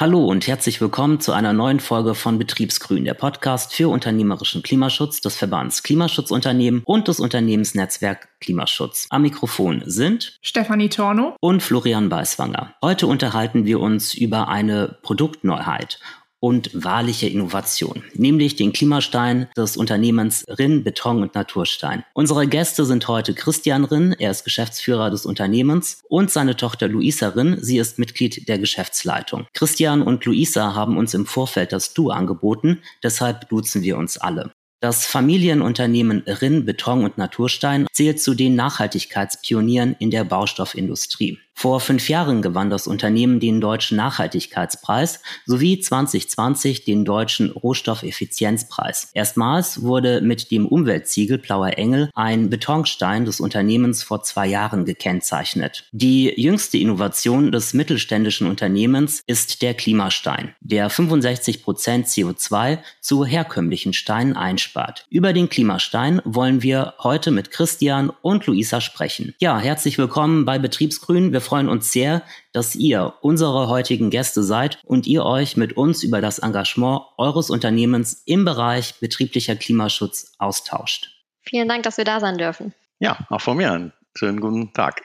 Hallo und herzlich willkommen zu einer neuen Folge von Betriebsgrün, der Podcast für unternehmerischen Klimaschutz des Verbands Klimaschutzunternehmen und des Unternehmensnetzwerk Klimaschutz. Am Mikrofon sind Stefanie Torno und Florian Beiswanger. Heute unterhalten wir uns über eine Produktneuheit und wahrliche Innovation, nämlich den Klimastein des Unternehmens Rinn Beton und Naturstein. Unsere Gäste sind heute Christian Rinn, er ist Geschäftsführer des Unternehmens und seine Tochter Luisa Rinn, sie ist Mitglied der Geschäftsleitung. Christian und Luisa haben uns im Vorfeld das Du angeboten, deshalb duzen wir uns alle. Das Familienunternehmen Rinn Beton und Naturstein zählt zu den Nachhaltigkeitspionieren in der Baustoffindustrie. Vor fünf Jahren gewann das Unternehmen den Deutschen Nachhaltigkeitspreis sowie 2020 den Deutschen Rohstoffeffizienzpreis. Erstmals wurde mit dem Umweltsiegel Blauer Engel ein Betonstein des Unternehmens vor zwei Jahren gekennzeichnet. Die jüngste Innovation des mittelständischen Unternehmens ist der Klimastein, der 65 Prozent CO2 zu herkömmlichen Steinen einspart. Über den Klimastein wollen wir heute mit Christian und Luisa sprechen. Ja, herzlich willkommen bei Betriebsgrün. Wir freuen uns sehr, dass ihr unsere heutigen Gäste seid und ihr euch mit uns über das Engagement eures Unternehmens im Bereich betrieblicher Klimaschutz austauscht. Vielen Dank, dass wir da sein dürfen. Ja, auch von mir einen schönen guten Tag.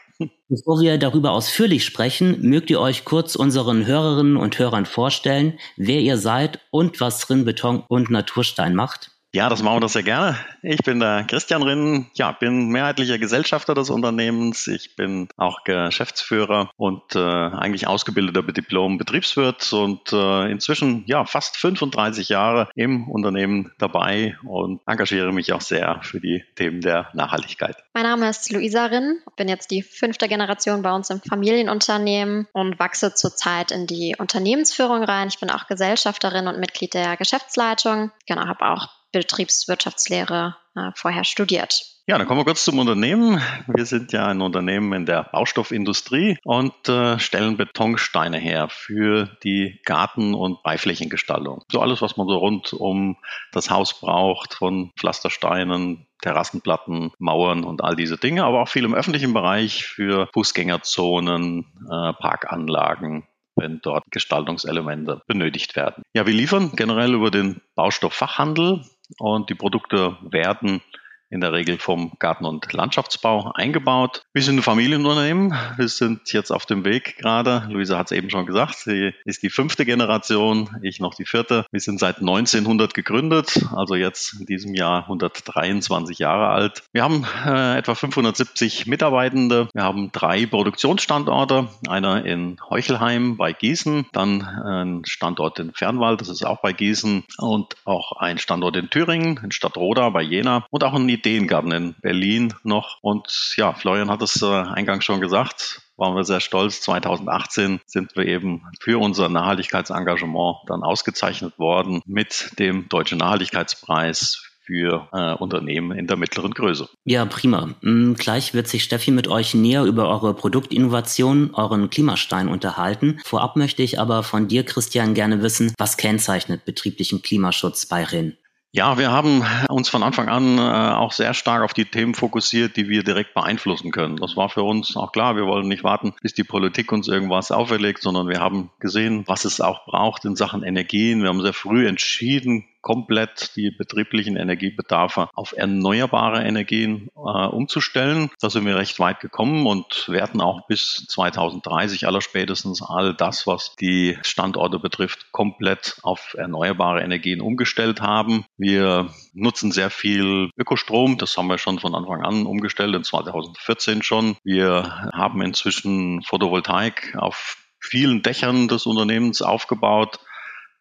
Bevor wir darüber ausführlich sprechen, mögt ihr euch kurz unseren Hörerinnen und Hörern vorstellen, wer ihr seid und was Rinnbeton und Naturstein macht? Ja, das machen wir das sehr gerne. Ich bin der Christian Rinn, ja, bin mehrheitlicher Gesellschafter des Unternehmens. Ich bin auch Geschäftsführer und äh, eigentlich ausgebildeter Diplom-Betriebswirt und äh, inzwischen ja fast 35 Jahre im Unternehmen dabei und engagiere mich auch sehr für die Themen der Nachhaltigkeit. Mein Name ist Luisa Rinn, bin jetzt die fünfte Generation bei uns im Familienunternehmen und wachse zurzeit in die Unternehmensführung rein. Ich bin auch Gesellschafterin und Mitglied der Geschäftsleitung. Genau, habe auch Betriebswirtschaftslehre äh, vorher studiert. Ja, dann kommen wir kurz zum Unternehmen. Wir sind ja ein Unternehmen in der Baustoffindustrie und äh, stellen Betonsteine her für die Garten- und Beiflächengestaltung. So alles, was man so rund um das Haus braucht, von Pflastersteinen, Terrassenplatten, Mauern und all diese Dinge, aber auch viel im öffentlichen Bereich für Fußgängerzonen, äh, Parkanlagen, wenn dort Gestaltungselemente benötigt werden. Ja, wir liefern generell über den Baustofffachhandel und die Produkte werden in der Regel vom Garten- und Landschaftsbau eingebaut. Wir sind ein Familienunternehmen. Wir sind jetzt auf dem Weg gerade. Luisa hat es eben schon gesagt. Sie ist die fünfte Generation, ich noch die vierte. Wir sind seit 1900 gegründet, also jetzt in diesem Jahr 123 Jahre alt. Wir haben äh, etwa 570 Mitarbeitende. Wir haben drei Produktionsstandorte. Einer in Heuchelheim bei Gießen, dann ein Standort in Fernwald, das ist auch bei Gießen und auch ein Standort in Thüringen, in Stadtroda bei Jena und auch ein Ideengarten in Berlin noch. Und ja, Florian hat es äh, eingangs schon gesagt, waren wir sehr stolz. 2018 sind wir eben für unser Nachhaltigkeitsengagement dann ausgezeichnet worden mit dem Deutschen Nachhaltigkeitspreis für äh, Unternehmen in der mittleren Größe. Ja, prima. Hm, gleich wird sich Steffi mit euch näher über eure Produktinnovation, euren Klimastein unterhalten. Vorab möchte ich aber von dir, Christian, gerne wissen, was kennzeichnet betrieblichen Klimaschutz bei RIN? Ja, wir haben uns von Anfang an äh, auch sehr stark auf die Themen fokussiert, die wir direkt beeinflussen können. Das war für uns auch klar. Wir wollen nicht warten, bis die Politik uns irgendwas auferlegt, sondern wir haben gesehen, was es auch braucht in Sachen Energien. Wir haben sehr früh entschieden, komplett die betrieblichen Energiebedarfe auf erneuerbare Energien äh, umzustellen. Da sind wir recht weit gekommen und werden auch bis 2030 allerspätestens all das, was die Standorte betrifft, komplett auf erneuerbare Energien umgestellt haben. Wir nutzen sehr viel Ökostrom. Das haben wir schon von Anfang an umgestellt, in 2014 schon. Wir haben inzwischen Photovoltaik auf vielen Dächern des Unternehmens aufgebaut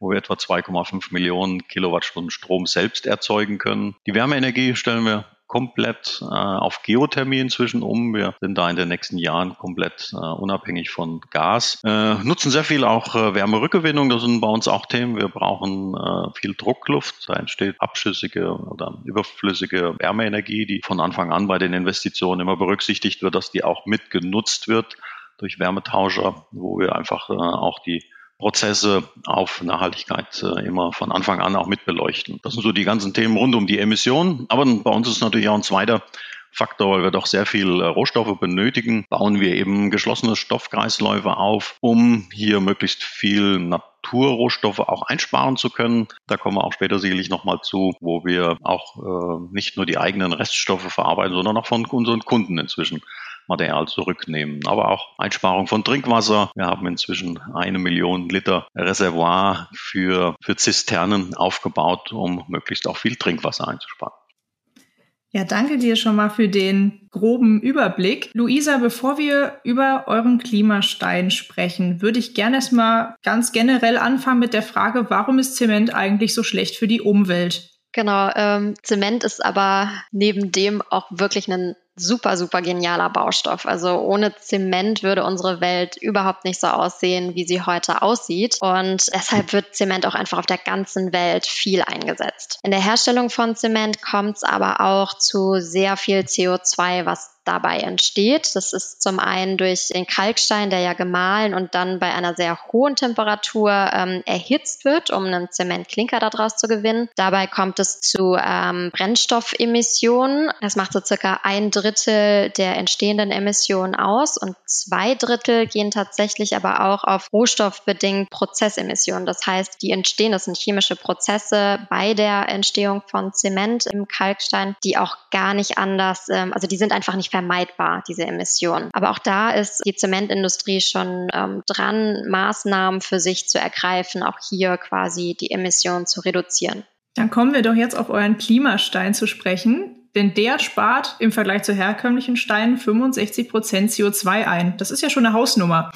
wo wir etwa 2,5 Millionen Kilowattstunden Strom selbst erzeugen können. Die Wärmeenergie stellen wir komplett äh, auf Geothermie inzwischen um. Wir sind da in den nächsten Jahren komplett äh, unabhängig von Gas. Äh, nutzen sehr viel auch äh, Wärmerückgewinnung. Das sind bei uns auch Themen. Wir brauchen äh, viel Druckluft. Da entsteht abschüssige oder überflüssige Wärmeenergie, die von Anfang an bei den Investitionen immer berücksichtigt wird, dass die auch mitgenutzt wird durch Wärmetauscher, wo wir einfach äh, auch die Prozesse auf Nachhaltigkeit äh, immer von Anfang an auch mit beleuchten. Das sind so die ganzen Themen rund um die Emissionen. Aber bei uns ist natürlich auch ein zweiter Faktor, weil wir doch sehr viel äh, Rohstoffe benötigen, bauen wir eben geschlossene Stoffkreisläufe auf, um hier möglichst viel Naturrohstoffe auch einsparen zu können. Da kommen wir auch später sicherlich nochmal zu, wo wir auch äh, nicht nur die eigenen Reststoffe verarbeiten, sondern auch von unseren Kunden inzwischen Material zurücknehmen. Aber auch Einsparung von Trinkwasser. Wir haben inzwischen eine Million Liter Reservoir für, für Zisternen aufgebaut, um möglichst auch viel Trinkwasser einzusparen. Ja, danke dir schon mal für den groben Überblick. Luisa, bevor wir über euren Klimastein sprechen, würde ich gerne erstmal ganz generell anfangen mit der Frage, warum ist Zement eigentlich so schlecht für die Umwelt? Genau, ähm, Zement ist aber neben dem auch wirklich ein super, super genialer Baustoff. Also ohne Zement würde unsere Welt überhaupt nicht so aussehen, wie sie heute aussieht. Und deshalb wird Zement auch einfach auf der ganzen Welt viel eingesetzt. In der Herstellung von Zement kommt es aber auch zu sehr viel CO2, was dabei entsteht. Das ist zum einen durch den Kalkstein, der ja gemahlen und dann bei einer sehr hohen Temperatur ähm, erhitzt wird, um einen Zementklinker daraus zu gewinnen. Dabei kommt es zu ähm, Brennstoffemissionen. Das macht so circa ein Drittel der entstehenden Emissionen aus und zwei Drittel gehen tatsächlich aber auch auf rohstoffbedingt Prozessemissionen. Das heißt, die entstehen, das sind chemische Prozesse bei der Entstehung von Zement im Kalkstein, die auch gar nicht anders, ähm, also die sind einfach nicht vermeidbar, diese Emissionen. Aber auch da ist die Zementindustrie schon ähm, dran, Maßnahmen für sich zu ergreifen, auch hier quasi die Emissionen zu reduzieren. Dann kommen wir doch jetzt auf euren Klimastein zu sprechen, denn der spart im Vergleich zu herkömmlichen Steinen 65 Prozent CO2 ein. Das ist ja schon eine Hausnummer.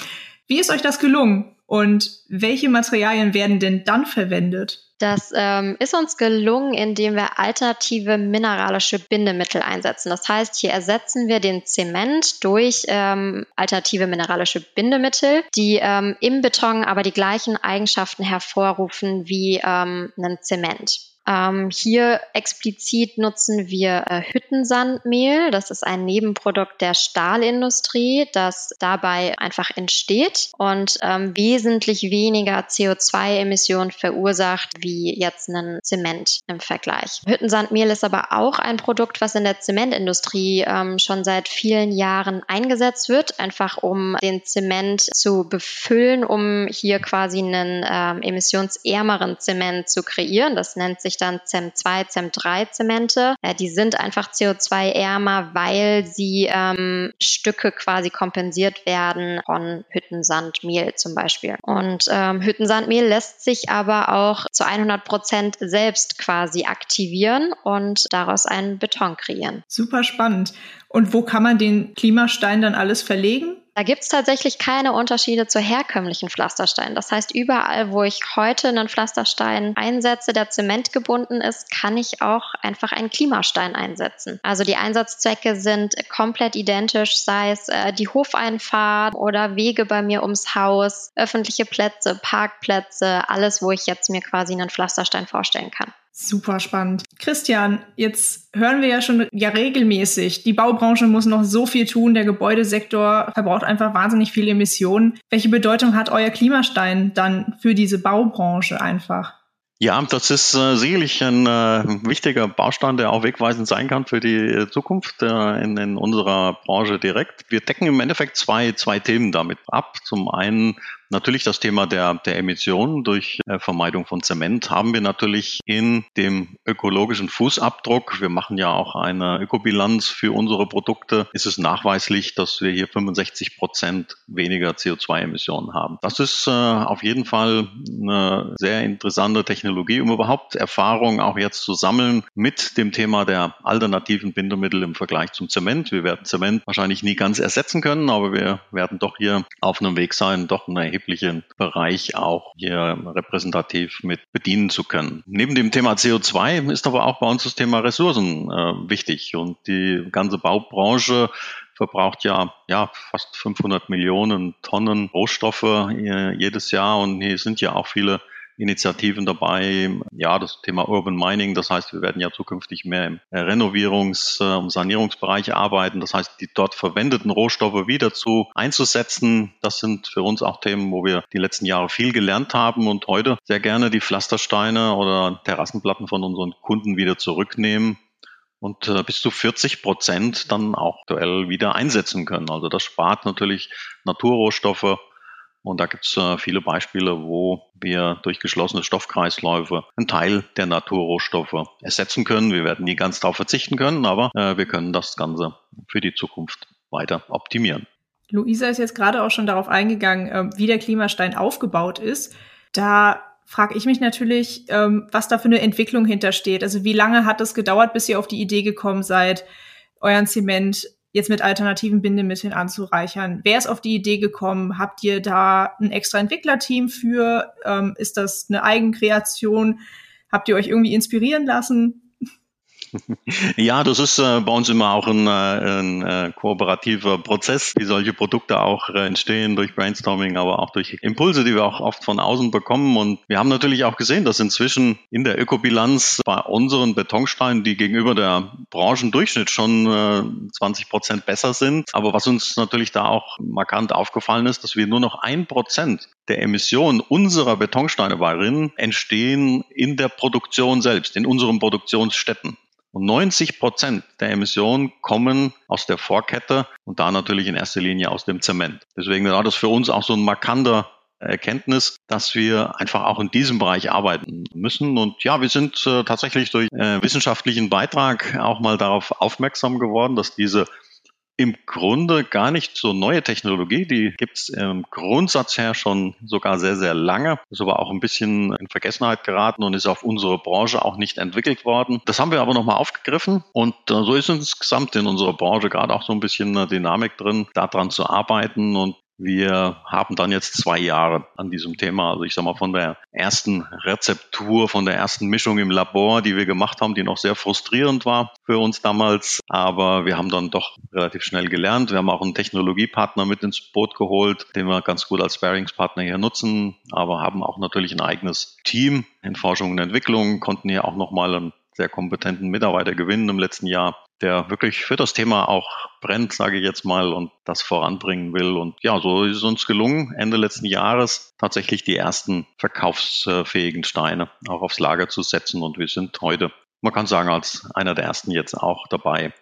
Wie ist euch das gelungen und welche Materialien werden denn dann verwendet? Das ähm, ist uns gelungen, indem wir alternative mineralische Bindemittel einsetzen. Das heißt, hier ersetzen wir den Zement durch ähm, alternative mineralische Bindemittel, die ähm, im Beton aber die gleichen Eigenschaften hervorrufen wie ähm, einen Zement. Ähm, hier explizit nutzen wir äh, Hüttensandmehl. Das ist ein Nebenprodukt der Stahlindustrie, das dabei einfach entsteht und ähm, wesentlich weniger CO2-Emissionen verursacht wie jetzt ein Zement im Vergleich. Hüttensandmehl ist aber auch ein Produkt, was in der Zementindustrie ähm, schon seit vielen Jahren eingesetzt wird, einfach um den Zement zu befüllen, um hier quasi einen ähm, emissionsärmeren Zement zu kreieren. Das nennt sich dann CEM2, CEM3 Zemente. Äh, die sind einfach CO2-ärmer, weil sie ähm, Stücke quasi kompensiert werden von Hüttensandmehl zum Beispiel. Und ähm, Hüttensandmehl lässt sich aber auch zu 100 Prozent selbst quasi aktivieren und daraus einen Beton kreieren. Super spannend. Und wo kann man den Klimastein dann alles verlegen? Da gibt es tatsächlich keine Unterschiede zu herkömmlichen Pflastersteinen. Das heißt, überall, wo ich heute einen Pflasterstein einsetze, der zementgebunden ist, kann ich auch einfach einen Klimastein einsetzen. Also die Einsatzzwecke sind komplett identisch, sei es äh, die Hofeinfahrt oder Wege bei mir ums Haus, öffentliche Plätze, Parkplätze, alles, wo ich jetzt mir quasi einen Pflasterstein vorstellen kann. Super spannend. Christian, jetzt hören wir ja schon ja regelmäßig, die Baubranche muss noch so viel tun, der Gebäudesektor verbraucht einfach wahnsinnig viele Emissionen. Welche Bedeutung hat euer Klimastein dann für diese Baubranche einfach? Ja, das ist äh, sicherlich ein äh, wichtiger Baustein, der auch wegweisend sein kann für die äh, Zukunft äh, in, in unserer Branche direkt. Wir decken im Endeffekt zwei, zwei Themen damit ab. Zum einen Natürlich das Thema der, der Emissionen durch äh, Vermeidung von Zement haben wir natürlich in dem ökologischen Fußabdruck. Wir machen ja auch eine Ökobilanz für unsere Produkte. Ist es nachweislich, dass wir hier 65 Prozent weniger CO2-Emissionen haben. Das ist äh, auf jeden Fall eine sehr interessante Technologie, um überhaupt Erfahrungen auch jetzt zu sammeln mit dem Thema der alternativen Bindemittel im Vergleich zum Zement. Wir werden Zement wahrscheinlich nie ganz ersetzen können, aber wir werden doch hier auf einem Weg sein, doch eine erheblichen Bereich auch hier repräsentativ mit bedienen zu können. Neben dem Thema CO2 ist aber auch bei uns das Thema Ressourcen äh, wichtig und die ganze Baubranche verbraucht ja, ja fast 500 Millionen Tonnen Rohstoffe äh, jedes Jahr und hier sind ja auch viele Initiativen dabei. Ja, das Thema Urban Mining, das heißt, wir werden ja zukünftig mehr im Renovierungs- äh, und Sanierungsbereich arbeiten. Das heißt, die dort verwendeten Rohstoffe wieder zu einzusetzen, das sind für uns auch Themen, wo wir die letzten Jahre viel gelernt haben und heute sehr gerne die Pflastersteine oder Terrassenplatten von unseren Kunden wieder zurücknehmen und äh, bis zu 40 Prozent dann auch aktuell wieder einsetzen können. Also das spart natürlich Naturrohstoffe Und da gibt es äh, viele Beispiele, wo wir durch geschlossene Stoffkreisläufe einen Teil der Naturrohstoffe ersetzen können. Wir werden nie ganz darauf verzichten können, aber äh, wir können das Ganze für die Zukunft weiter optimieren. Luisa ist jetzt gerade auch schon darauf eingegangen, äh, wie der Klimastein aufgebaut ist. Da frage ich mich natürlich, ähm, was da für eine Entwicklung hintersteht. Also wie lange hat es gedauert, bis ihr auf die Idee gekommen seid, euren Zement jetzt mit alternativen Bindemitteln anzureichern? Wer ist auf die Idee gekommen? Habt ihr da ein extra Entwicklerteam für? Ähm, ist das eine Eigenkreation? Habt ihr euch irgendwie inspirieren lassen? Ja, das ist äh, bei uns immer auch ein, äh, ein äh, kooperativer Prozess, wie solche Produkte auch entstehen durch Brainstorming, aber auch durch Impulse, die wir auch oft von außen bekommen. Und wir haben natürlich auch gesehen, dass inzwischen in der Ökobilanz bei unseren Betonsteinen, die gegenüber der Branchendurchschnitt schon 20 äh, Prozent besser sind. Aber was uns natürlich da auch markant aufgefallen ist, dass wir nur noch ein Prozent der Emissionen unserer Betonsteine entstehen in der Produktion selbst, in unseren Produktionsstätten. Und 90 Prozent der Emissionen kommen aus der Vorkette und da natürlich in erster Linie aus dem Zement. Deswegen war das für uns auch so ein markanter Erkenntnis, dass wir einfach auch in diesem Bereich arbeiten müssen. Und ja, wir sind äh, tatsächlich durch äh, wissenschaftlichen Beitrag auch mal darauf aufmerksam geworden, dass diese im Grunde gar nicht so neue Technologie. Die gibt's im Grundsatz her schon sogar sehr, sehr lange. Ist aber auch ein bisschen in Vergessenheit geraten und ist auf unsere Branche auch nicht entwickelt worden. Das haben wir aber nochmal aufgegriffen und äh, so ist insgesamt in unserer Branche gerade auch so ein bisschen eine Dynamik drin, daran zu arbeiten und wir haben dann jetzt zwei Jahre an diesem Thema. Also ich sag mal von der ersten Rezeptur, von der ersten Mischung im Labor, die wir gemacht haben, die noch sehr frustrierend war für uns damals. Aber wir haben dann doch relativ schnell gelernt. Wir haben auch einen Technologiepartner mit ins Boot geholt, den wir ganz gut als Sparingspartner hier nutzen, aber haben auch natürlich ein eigenes Team in Forschung und Entwicklung, konnten hier auch nochmal einen sehr kompetenten Mitarbeiter gewinnen im letzten Jahr, der wirklich für das Thema auch brennt, sage ich jetzt mal, und das voranbringen will. Und ja, so ist es uns gelungen, Ende letzten Jahres tatsächlich die ersten verkaufsfähigen Steine auch aufs Lager zu setzen. Und wir sind heute, man kann sagen, als einer der ersten jetzt auch dabei,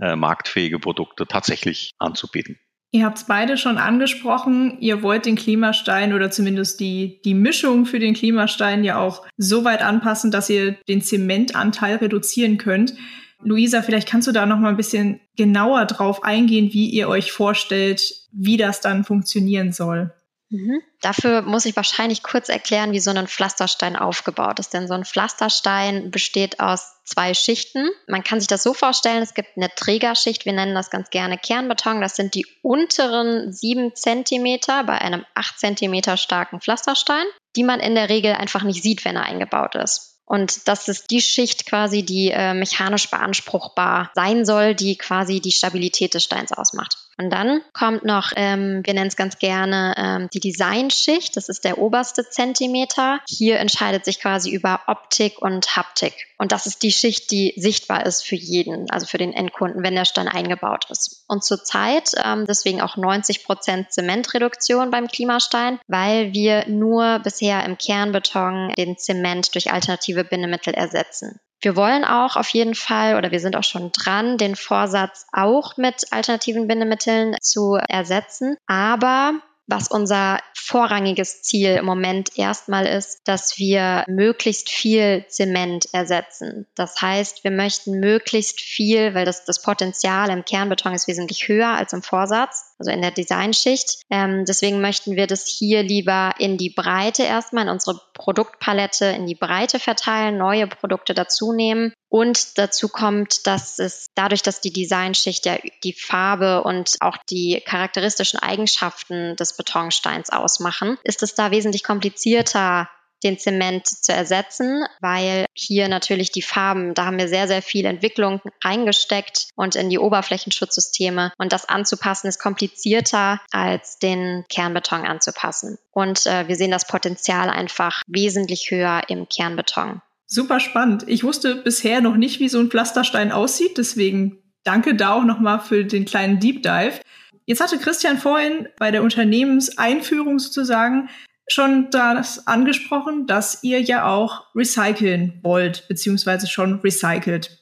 äh, marktfähige Produkte tatsächlich anzubieten. Ihr habt es beide schon angesprochen. Ihr wollt den Klimastein oder zumindest die, die Mischung für den Klimastein ja auch so weit anpassen, dass ihr den Zementanteil reduzieren könnt. Luisa, vielleicht kannst du da noch mal ein bisschen genauer drauf eingehen, wie ihr euch vorstellt, wie das dann funktionieren soll. Mhm. Dafür muss ich wahrscheinlich kurz erklären, wie so ein Pflasterstein aufgebaut ist. Denn so ein Pflasterstein besteht aus zwei Schichten. Man kann sich das so vorstellen, es gibt eine Trägerschicht, wir nennen das ganz gerne Kernbeton. Das sind die unteren sieben Zentimeter bei einem acht Zentimeter starken Pflasterstein, die man in der Regel einfach nicht sieht, wenn er eingebaut ist. Und das ist die Schicht quasi, die äh, mechanisch beanspruchbar sein soll, die quasi die Stabilität des Steins ausmacht. Und dann kommt noch, ähm, wir nennen es ganz gerne ähm, die Designschicht. Das ist der oberste Zentimeter. Hier entscheidet sich quasi über Optik und Haptik. Und das ist die Schicht, die sichtbar ist für jeden, also für den Endkunden, wenn der Stein eingebaut ist. Und zurzeit ähm, deswegen auch 90 Prozent Zementreduktion beim Klimastein, weil wir nur bisher im Kernbeton den Zement durch alternative Bindemittel ersetzen. Wir wollen auch auf jeden Fall oder wir sind auch schon dran, den Vorsatz auch mit alternativen Bindemitteln zu ersetzen. Aber was unser vorrangiges Ziel im Moment erstmal ist, dass wir möglichst viel Zement ersetzen. Das heißt, wir möchten möglichst viel, weil das, das Potenzial im Kernbeton ist wesentlich höher als im Vorsatz, also in der Designschicht. Ähm, deswegen möchten wir das hier lieber in die Breite erstmal, in unsere Produktpalette in die Breite verteilen, neue Produkte dazu nehmen. Und dazu kommt, dass es dadurch, dass die Designschicht ja die Farbe und auch die charakteristischen Eigenschaften des Betonsteins ausmachen, ist es da wesentlich komplizierter, den Zement zu ersetzen, weil hier natürlich die Farben, da haben wir sehr, sehr viel Entwicklung reingesteckt und in die Oberflächenschutzsysteme. Und das anzupassen ist komplizierter als den Kernbeton anzupassen. Und äh, wir sehen das Potenzial einfach wesentlich höher im Kernbeton. Super spannend. Ich wusste bisher noch nicht, wie so ein Pflasterstein aussieht. Deswegen danke da auch nochmal für den kleinen Deep Dive. Jetzt hatte Christian vorhin bei der Unternehmenseinführung sozusagen schon das angesprochen, dass ihr ja auch recyceln wollt, beziehungsweise schon recycelt.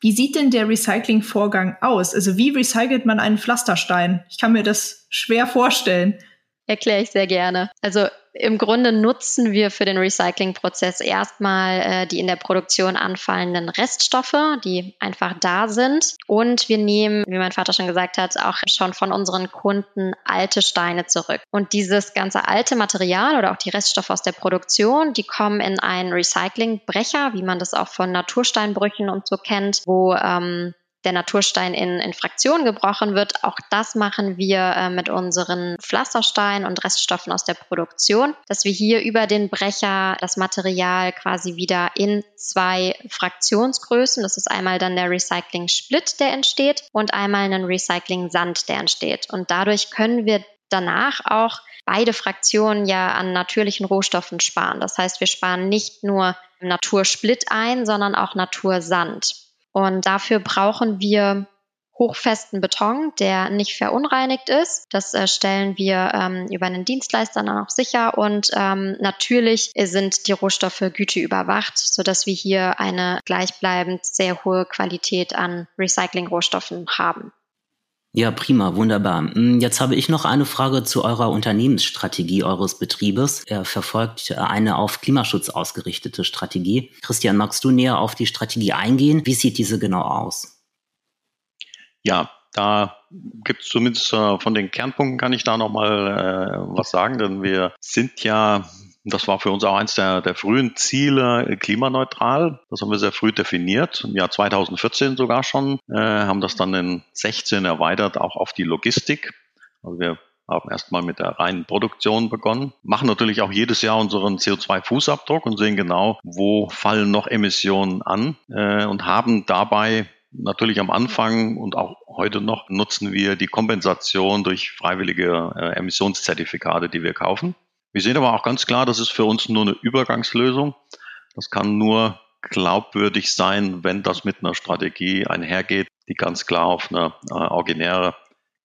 Wie sieht denn der Recyclingvorgang aus? Also wie recycelt man einen Pflasterstein? Ich kann mir das schwer vorstellen. Erkläre ich sehr gerne. Also im Grunde nutzen wir für den Recyclingprozess erstmal äh, die in der Produktion anfallenden Reststoffe, die einfach da sind. Und wir nehmen, wie mein Vater schon gesagt hat, auch schon von unseren Kunden alte Steine zurück. Und dieses ganze alte Material oder auch die Reststoffe aus der Produktion, die kommen in einen Recyclingbrecher, wie man das auch von Natursteinbrüchen und so kennt, wo ähm, der Naturstein in, in Fraktionen gebrochen wird. Auch das machen wir äh, mit unseren Pflastersteinen und Reststoffen aus der Produktion, dass wir hier über den Brecher das Material quasi wieder in zwei Fraktionsgrößen, das ist einmal dann der Recycling-Split, der entsteht, und einmal einen Recycling-Sand, der entsteht. Und dadurch können wir danach auch beide Fraktionen ja an natürlichen Rohstoffen sparen. Das heißt, wir sparen nicht nur Natursplit ein, sondern auch Natursand. Und dafür brauchen wir hochfesten Beton, der nicht verunreinigt ist. Das äh, stellen wir ähm, über einen Dienstleister dann auch sicher. Und ähm, natürlich sind die Rohstoffe güteüberwacht, sodass wir hier eine gleichbleibend sehr hohe Qualität an Recycling-Rohstoffen haben. Ja, prima, wunderbar. Hm, jetzt habe ich noch eine Frage zu eurer Unternehmensstrategie eures Betriebes. Er verfolgt eine auf Klimaschutz ausgerichtete Strategie. Christian, magst du näher auf die Strategie eingehen? Wie sieht diese genau aus? Ja, da gibt es zumindest äh, von den Kernpunkten kann ich da nochmal äh, was sagen, denn wir sind ja das war für uns auch eins der, der frühen Ziele, äh, klimaneutral. Das haben wir sehr früh definiert, im Jahr 2014 sogar schon, äh, haben das dann in 16 erweitert, auch auf die Logistik. Also wir haben erstmal mit der reinen Produktion begonnen, machen natürlich auch jedes Jahr unseren CO2-Fußabdruck und sehen genau, wo fallen noch Emissionen an äh, und haben dabei natürlich am Anfang und auch heute noch nutzen wir die Kompensation durch freiwillige äh, Emissionszertifikate, die wir kaufen. Wir sehen aber auch ganz klar, das ist für uns nur eine Übergangslösung. Das kann nur glaubwürdig sein, wenn das mit einer Strategie einhergeht, die ganz klar auf eine äh, originäre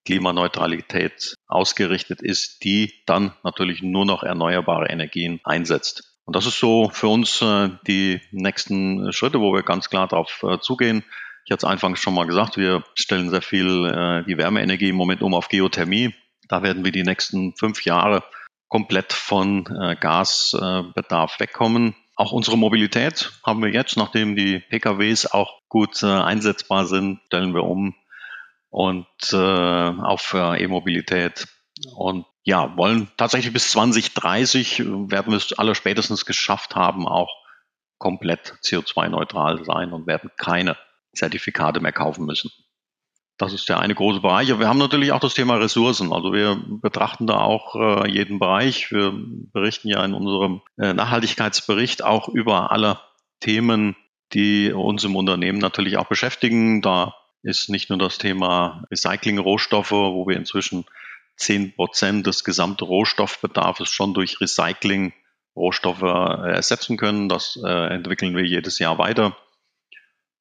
Klimaneutralität ausgerichtet ist, die dann natürlich nur noch erneuerbare Energien einsetzt. Und das ist so für uns äh, die nächsten Schritte, wo wir ganz klar darauf äh, zugehen. Ich hatte es anfangs schon mal gesagt, wir stellen sehr viel äh, die Wärmeenergie im Moment um auf Geothermie. Da werden wir die nächsten fünf Jahre komplett von äh, Gasbedarf äh, wegkommen. Auch unsere Mobilität haben wir jetzt, nachdem die PKWs auch gut äh, einsetzbar sind, stellen wir um und äh, auf E-Mobilität und ja, wollen tatsächlich bis 2030 werden wir es alle spätestens geschafft haben, auch komplett CO2-neutral sein und werden keine Zertifikate mehr kaufen müssen. Das ist der eine große Bereich. Wir haben natürlich auch das Thema Ressourcen. Also wir betrachten da auch äh, jeden Bereich. Wir berichten ja in unserem äh, Nachhaltigkeitsbericht auch über alle Themen, die uns im Unternehmen natürlich auch beschäftigen. Da ist nicht nur das Thema Recycling-Rohstoffe, wo wir inzwischen zehn Prozent des gesamten Rohstoffbedarfs schon durch Recycling Rohstoffe äh, ersetzen können. Das entwickeln wir jedes Jahr weiter.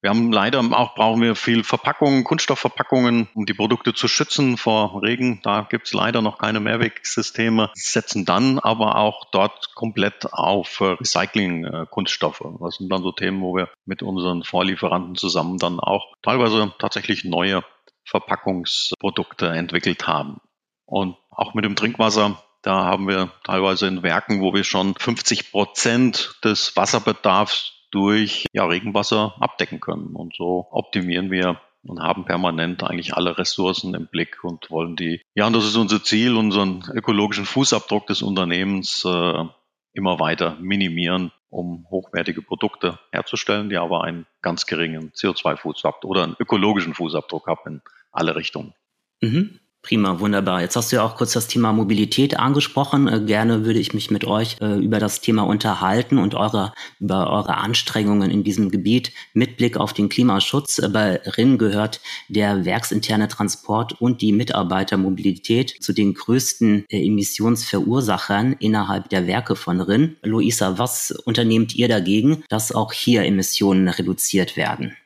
Wir haben leider auch brauchen wir viel Verpackungen, Kunststoffverpackungen, um die Produkte zu schützen vor Regen. Da gibt es leider noch keine Mehrwegsysteme, setzen dann aber auch dort komplett auf äh, Recycling-Kunststoffe. Das sind dann so Themen, wo wir mit unseren Vorlieferanten zusammen dann auch teilweise tatsächlich neue Verpackungsprodukte entwickelt haben. Und auch mit dem Trinkwasser da haben wir teilweise in Werken, wo wir schon 50 Prozent des Wasserbedarfs durch ja, Regenwasser abdecken können. Und so optimieren wir und haben permanent eigentlich alle Ressourcen im Blick und wollen die, ja, und das ist unser Ziel, unseren ökologischen Fußabdruck des Unternehmens äh, immer weiter minimieren, um hochwertige Produkte herzustellen, die aber einen ganz geringen CO2-Fußabdruck oder einen ökologischen Fußabdruck haben in alle Richtungen. Mhm. Prima, wunderbar. Jetzt hast du ja auch kurz das Thema Mobilität angesprochen. Äh, gerne würde ich mich mit euch äh, über das Thema unterhalten und eure, über eure Anstrengungen in diesem Gebiet mit Blick auf den Klimaschutz. Äh, bei RIN gehört der werksinterne Transport und die Mitarbeitermobilität zu den größten Emissionsverursachern innerhalb der Werke von RIN. Luisa, was unternehmt ihr dagegen, dass auch hier Emissionen reduziert werden?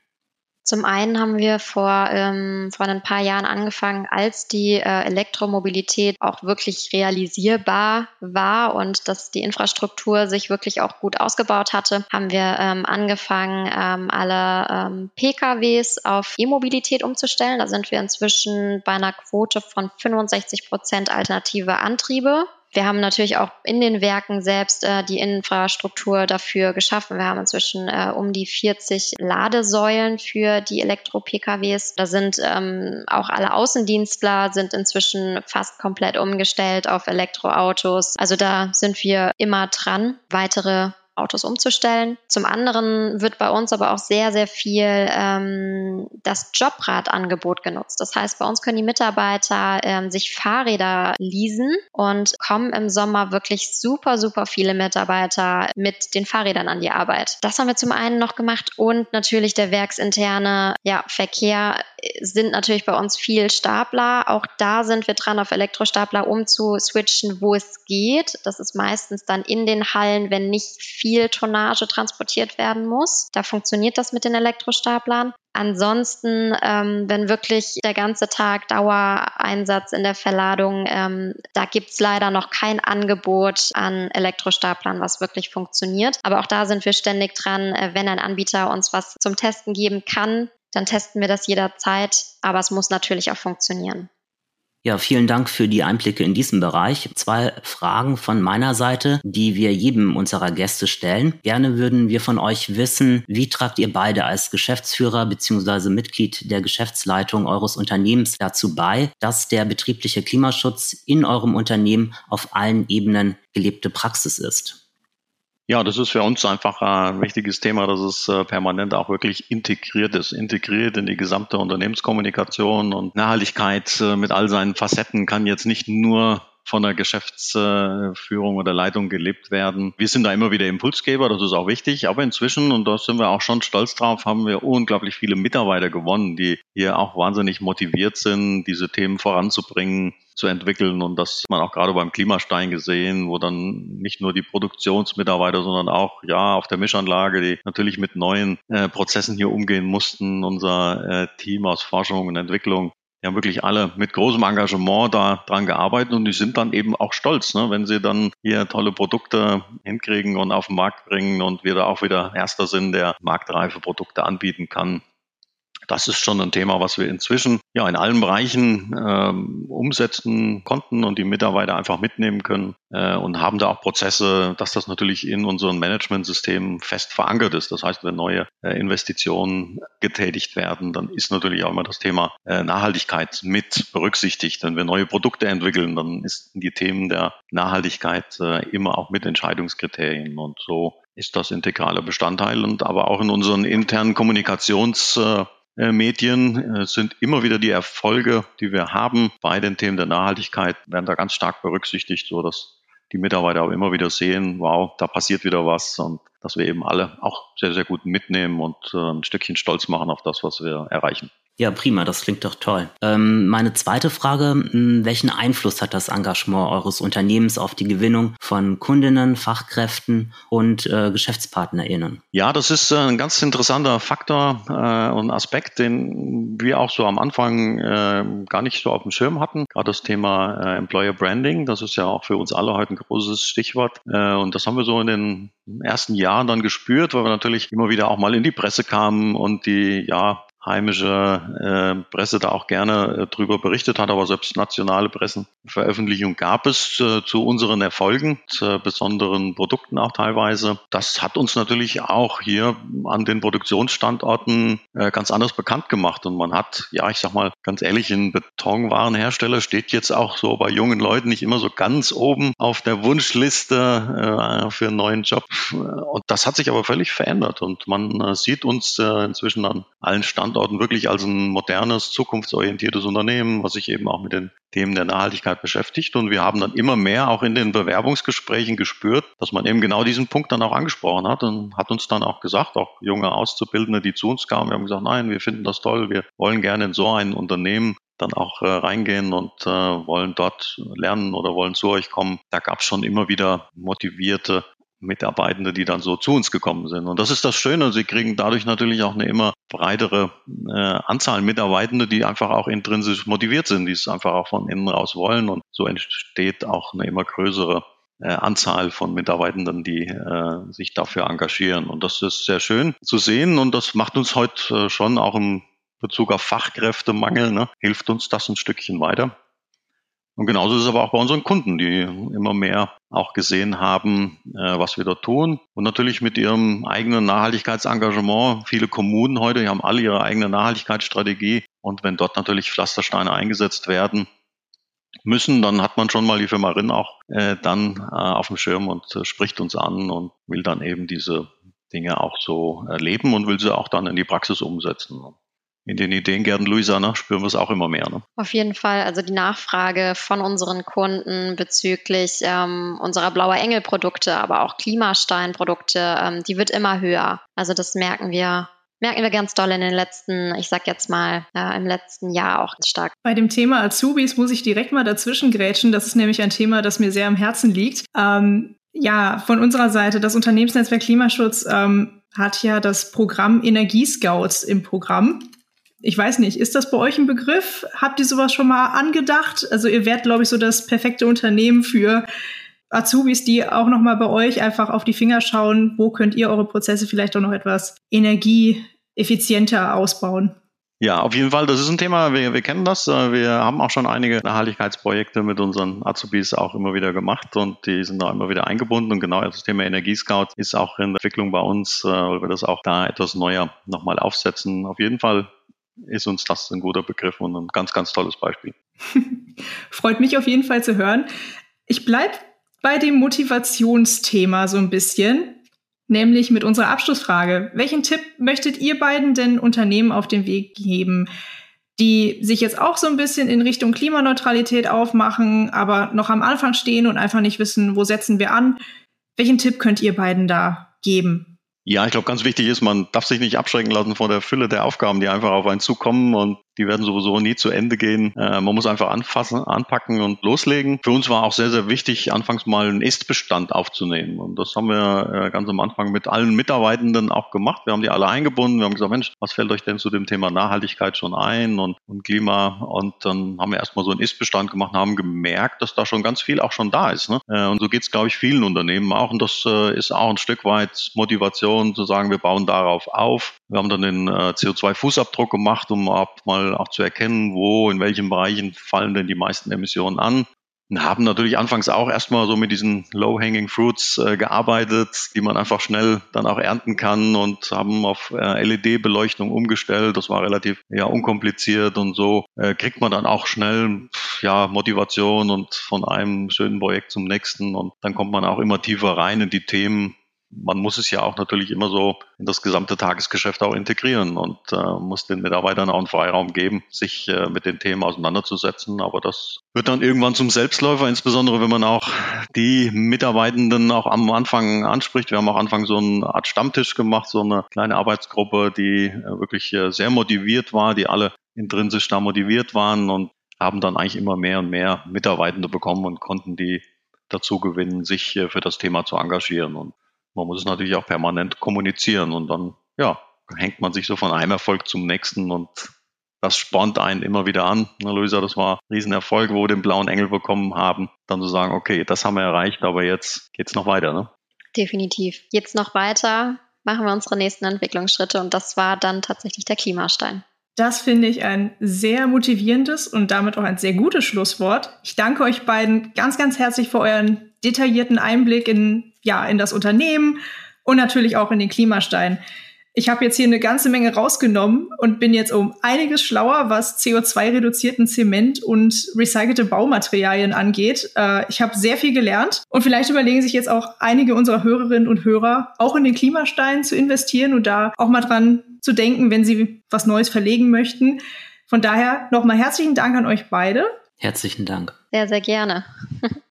Zum einen haben wir vor, ähm, vor ein paar Jahren angefangen, als die äh, Elektromobilität auch wirklich realisierbar war und dass die Infrastruktur sich wirklich auch gut ausgebaut hatte, haben wir ähm, angefangen, ähm, alle ähm, PKWs auf E-Mobilität umzustellen. Da sind wir inzwischen bei einer Quote von 65 Prozent alternative Antriebe. Wir haben natürlich auch in den Werken selbst äh, die Infrastruktur dafür geschaffen. Wir haben inzwischen äh, um die 40 Ladesäulen für die Elektro-PKWs. Da sind ähm, auch alle Außendienstler sind inzwischen fast komplett umgestellt auf Elektroautos. Also da sind wir immer dran, weitere Autos umzustellen. Zum anderen wird bei uns aber auch sehr, sehr viel ähm, das Jobradangebot genutzt. Das heißt, bei uns können die Mitarbeiter ähm, sich Fahrräder leasen und kommen im Sommer wirklich super, super viele Mitarbeiter mit den Fahrrädern an die Arbeit. Das haben wir zum einen noch gemacht und natürlich der werksinterne ja, Verkehr sind natürlich bei uns viel Stapler. Auch da sind wir dran, auf Elektrostapler umzuswitchen, wo es geht. Das ist meistens dann in den Hallen, wenn nicht viel Tonnage transportiert werden muss. Da funktioniert das mit den Elektrostaplern. Ansonsten, ähm, wenn wirklich der ganze Tag Dauereinsatz in der Verladung, ähm, da gibt's leider noch kein Angebot an Elektrostaplern, was wirklich funktioniert. Aber auch da sind wir ständig dran, äh, wenn ein Anbieter uns was zum Testen geben kann, dann testen wir das jederzeit, aber es muss natürlich auch funktionieren. Ja, vielen Dank für die Einblicke in diesen Bereich. Zwei Fragen von meiner Seite, die wir jedem unserer Gäste stellen. Gerne würden wir von euch wissen, wie tragt ihr beide als Geschäftsführer bzw. Mitglied der Geschäftsleitung eures Unternehmens dazu bei, dass der betriebliche Klimaschutz in eurem Unternehmen auf allen Ebenen gelebte Praxis ist? Ja, das ist für uns einfach ein wichtiges Thema, dass es äh, permanent auch wirklich integriert ist, integriert in die gesamte Unternehmenskommunikation und Nachhaltigkeit äh, mit all seinen Facetten kann jetzt nicht nur von der Geschäftsführung oder Leitung gelebt werden. Wir sind da immer wieder Impulsgeber, das ist auch wichtig, aber inzwischen, und da sind wir auch schon stolz drauf, haben wir unglaublich viele Mitarbeiter gewonnen, die hier auch wahnsinnig motiviert sind, diese Themen voranzubringen zu entwickeln. Und das hat man auch gerade beim Klimastein gesehen, wo dann nicht nur die Produktionsmitarbeiter, sondern auch ja auf der Mischanlage, die natürlich mit neuen äh, Prozessen hier umgehen mussten. Unser äh, Team aus Forschung und Entwicklung die haben wirklich alle mit großem Engagement da dran gearbeitet und die sind dann eben auch stolz, ne, wenn sie dann hier tolle Produkte hinkriegen und auf den Markt bringen und wir da auch wieder Erster sind, der marktreife Produkte anbieten kann das ist schon ein Thema, was wir inzwischen ja in allen Bereichen ähm, umsetzen konnten und die Mitarbeiter einfach mitnehmen können äh, und haben da auch Prozesse, dass das natürlich in unseren Managementsystemen fest verankert ist. Das heißt, wenn neue äh, Investitionen getätigt werden, dann ist natürlich auch immer das Thema äh, Nachhaltigkeit mit berücksichtigt. Wenn wir neue Produkte entwickeln, dann ist die Themen der Nachhaltigkeit äh, immer auch mit Entscheidungskriterien und so ist das integraler Bestandteil und aber auch in unseren internen Kommunikations äh, Medien äh, sind immer wieder die Erfolge, die wir haben bei den Themen der Nachhaltigkeit, werden da ganz stark berücksichtigt, so dass die Mitarbeiter auch immer wieder sehen, wow, da passiert wieder was und dass wir eben alle auch sehr, sehr gut mitnehmen und äh, ein Stückchen stolz machen auf das, was wir erreichen. Ja, prima, das klingt doch toll. Ähm, meine zweite Frage, hm, welchen Einfluss hat das Engagement eures Unternehmens auf die Gewinnung von Kundinnen, Fachkräften und äh, GeschäftspartnerInnen? Ja, das ist äh, ein ganz interessanter Faktor äh, und Aspekt, den wir auch so am Anfang äh, gar nicht so auf dem Schirm hatten. Gerade das Thema Employer Branding, das ist ja auch für uns alle heute ein großes Stichwort. Und das haben wir so in den ersten Jahren dann gespürt, weil wir natürlich immer wieder auch mal in die Presse kamen und die, ja, heimische äh, Presse da auch gerne äh, drüber berichtet hat, aber selbst nationale Pressenveröffentlichung gab es äh, zu unseren Erfolgen, zu besonderen Produkten auch teilweise. Das hat uns natürlich auch hier an den Produktionsstandorten äh, ganz anders bekannt gemacht und man hat, ja, ich sag mal ganz ehrlich, ein Betonwarenhersteller steht jetzt auch so bei jungen Leuten nicht immer so ganz oben auf der Wunschliste äh, für einen neuen Job. Und das hat sich aber völlig verändert und man äh, sieht uns äh, inzwischen an allen Standorten wirklich als ein modernes, zukunftsorientiertes Unternehmen, was sich eben auch mit den Themen der Nachhaltigkeit beschäftigt. Und wir haben dann immer mehr auch in den Bewerbungsgesprächen gespürt, dass man eben genau diesen Punkt dann auch angesprochen hat und hat uns dann auch gesagt, auch junge Auszubildende, die zu uns kamen, wir haben gesagt, nein, wir finden das toll, wir wollen gerne in so ein Unternehmen dann auch äh, reingehen und äh, wollen dort lernen oder wollen zu euch kommen. Da gab es schon immer wieder motivierte Mitarbeitende, die dann so zu uns gekommen sind. Und das ist das Schöne. Sie kriegen dadurch natürlich auch eine immer breitere äh, Anzahl Mitarbeitende, die einfach auch intrinsisch motiviert sind, die es einfach auch von innen raus wollen. Und so entsteht auch eine immer größere äh, Anzahl von Mitarbeitenden, die äh, sich dafür engagieren. Und das ist sehr schön zu sehen. Und das macht uns heute äh, schon auch im Bezug auf Fachkräftemangel, ne, hilft uns das ein Stückchen weiter. Und genauso ist es aber auch bei unseren Kunden, die immer mehr auch gesehen haben, äh, was wir dort tun. Und natürlich mit ihrem eigenen Nachhaltigkeitsengagement. Viele Kommunen heute haben alle ihre eigene Nachhaltigkeitsstrategie. Und wenn dort natürlich Pflastersteine eingesetzt werden müssen, dann hat man schon mal die Firma RIN auch äh, dann äh, auf dem Schirm und äh, spricht uns an und will dann eben diese Dinge auch so erleben und will sie auch dann in die Praxis umsetzen in den Ideengärten, Luisa, ne, spüren wir es auch immer mehr. Ne? Auf jeden Fall. Also die Nachfrage von unseren Kunden bezüglich ähm, unserer Blauer Engel Produkte, aber auch Klimastein-Produkte, ähm, die wird immer höher. Also das merken wir merken wir ganz doll in den letzten, ich sag jetzt mal, äh, im letzten Jahr auch stark. Bei dem Thema Azubis muss ich direkt mal dazwischen grätschen. Das ist nämlich ein Thema, das mir sehr am Herzen liegt. Ähm, ja, von unserer Seite, das Unternehmensnetzwerk Klimaschutz ähm, hat ja das Programm Energiescouts im Programm ich weiß nicht, ist das bei euch ein Begriff? Habt ihr sowas schon mal angedacht? Also ihr werdet, glaube ich, so das perfekte Unternehmen für Azubis, die auch noch mal bei euch einfach auf die Finger schauen, wo könnt ihr eure Prozesse vielleicht auch noch etwas energieeffizienter ausbauen? Ja, auf jeden Fall. Das ist ein Thema. Wir, wir kennen das. Wir haben auch schon einige Nachhaltigkeitsprojekte mit unseren Azubis auch immer wieder gemacht und die sind da immer wieder eingebunden. Und genau das Thema Energiescout ist auch in der Entwicklung bei uns, äh, weil wir das auch da etwas neuer nochmal aufsetzen. Auf jeden Fall ist uns das ein guter Begriff und ein ganz, ganz tolles Beispiel. Freut mich auf jeden Fall zu hören. Ich bleibe bei dem Motivationsthema so ein bisschen, nämlich mit unserer Abschlussfrage. Welchen Tipp möchtet ihr beiden denn Unternehmen auf den Weg geben, die sich jetzt auch so ein bisschen in Richtung Klimaneutralität aufmachen, aber noch am Anfang stehen und einfach nicht wissen, wo setzen wir an? Welchen Tipp könnt ihr beiden da geben? Ja, ich glaube, ganz wichtig ist, man darf sich nicht abschrecken lassen vor der Fülle der Aufgaben, die einfach auf einen zukommen und die werden sowieso nie zu Ende gehen. Äh, man muss einfach anfassen, anpacken und loslegen. Für uns war auch sehr, sehr wichtig, anfangs mal einen Ist-Bestand aufzunehmen. Und das haben wir äh, ganz am Anfang mit allen Mitarbeitenden auch gemacht. Wir haben die alle eingebunden. Wir haben gesagt, Mensch, was fällt euch denn zu dem Thema Nachhaltigkeit schon ein und, und Klima? Und dann haben wir erstmal so einen Ist-Bestand gemacht und haben gemerkt, dass da schon ganz viel auch schon da ist. Ne? Äh, und so geht es, glaube ich, vielen Unternehmen auch. Und das äh, ist auch ein Stück weit Motivation zu sagen, wir bauen darauf auf. Wir haben dann den äh, CO2-Fußabdruck gemacht, um mal auch zu erkennen, wo, in welchen Bereichen fallen denn die meisten Emissionen an. Und haben natürlich anfangs auch erstmal so mit diesen Low-Hanging Fruits äh, gearbeitet, die man einfach schnell dann auch ernten kann und haben auf äh, LED-Beleuchtung umgestellt. Das war relativ ja unkompliziert und so äh, kriegt man dann auch schnell ja Motivation und von einem schönen Projekt zum nächsten und dann kommt man auch immer tiefer rein in die Themen man muss es ja auch natürlich immer so in das gesamte Tagesgeschäft auch integrieren und äh, muss den Mitarbeitern auch einen Freiraum geben, sich äh, mit den Themen auseinanderzusetzen. Aber das wird dann irgendwann zum Selbstläufer, insbesondere wenn man auch die Mitarbeitenden auch am Anfang anspricht. Wir haben auch Anfang so eine Art Stammtisch gemacht, so eine kleine Arbeitsgruppe, die äh, wirklich äh, sehr motiviert war, die alle intrinsisch da motiviert waren und haben dann eigentlich immer mehr und mehr Mitarbeitende bekommen und konnten die dazu gewinnen, sich äh, für das Thema zu engagieren. Und man muss es natürlich auch permanent kommunizieren und dann, ja, hängt man sich so von einem Erfolg zum nächsten und das spornt einen immer wieder an. Na, Luisa, das war ein Riesenerfolg, wo wir den blauen Engel bekommen haben. Dann zu sagen, okay, das haben wir erreicht, aber jetzt geht's noch weiter, ne? Definitiv. Jetzt noch weiter machen wir unsere nächsten Entwicklungsschritte und das war dann tatsächlich der Klimastein. Das finde ich ein sehr motivierendes und damit auch ein sehr gutes Schlusswort. Ich danke euch beiden ganz, ganz herzlich für euren detaillierten Einblick in ja, in das Unternehmen und natürlich auch in den Klimastein. Ich habe jetzt hier eine ganze Menge rausgenommen und bin jetzt um einiges schlauer, was CO2-reduzierten Zement und recycelte Baumaterialien angeht. Äh, ich habe sehr viel gelernt und vielleicht überlegen sich jetzt auch einige unserer Hörerinnen und Hörer, auch in den Klimastein zu investieren und da auch mal dran zu denken, wenn sie was Neues verlegen möchten. Von daher nochmal herzlichen Dank an euch beide. Herzlichen Dank. Sehr, sehr gerne.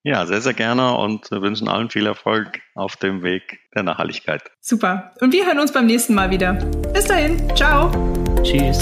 ja, sehr, sehr gerne und wir wünschen allen viel Erfolg auf dem Weg der Nachhaltigkeit. Super. Und wir hören uns beim nächsten Mal wieder. Bis dahin. Ciao. Tschüss.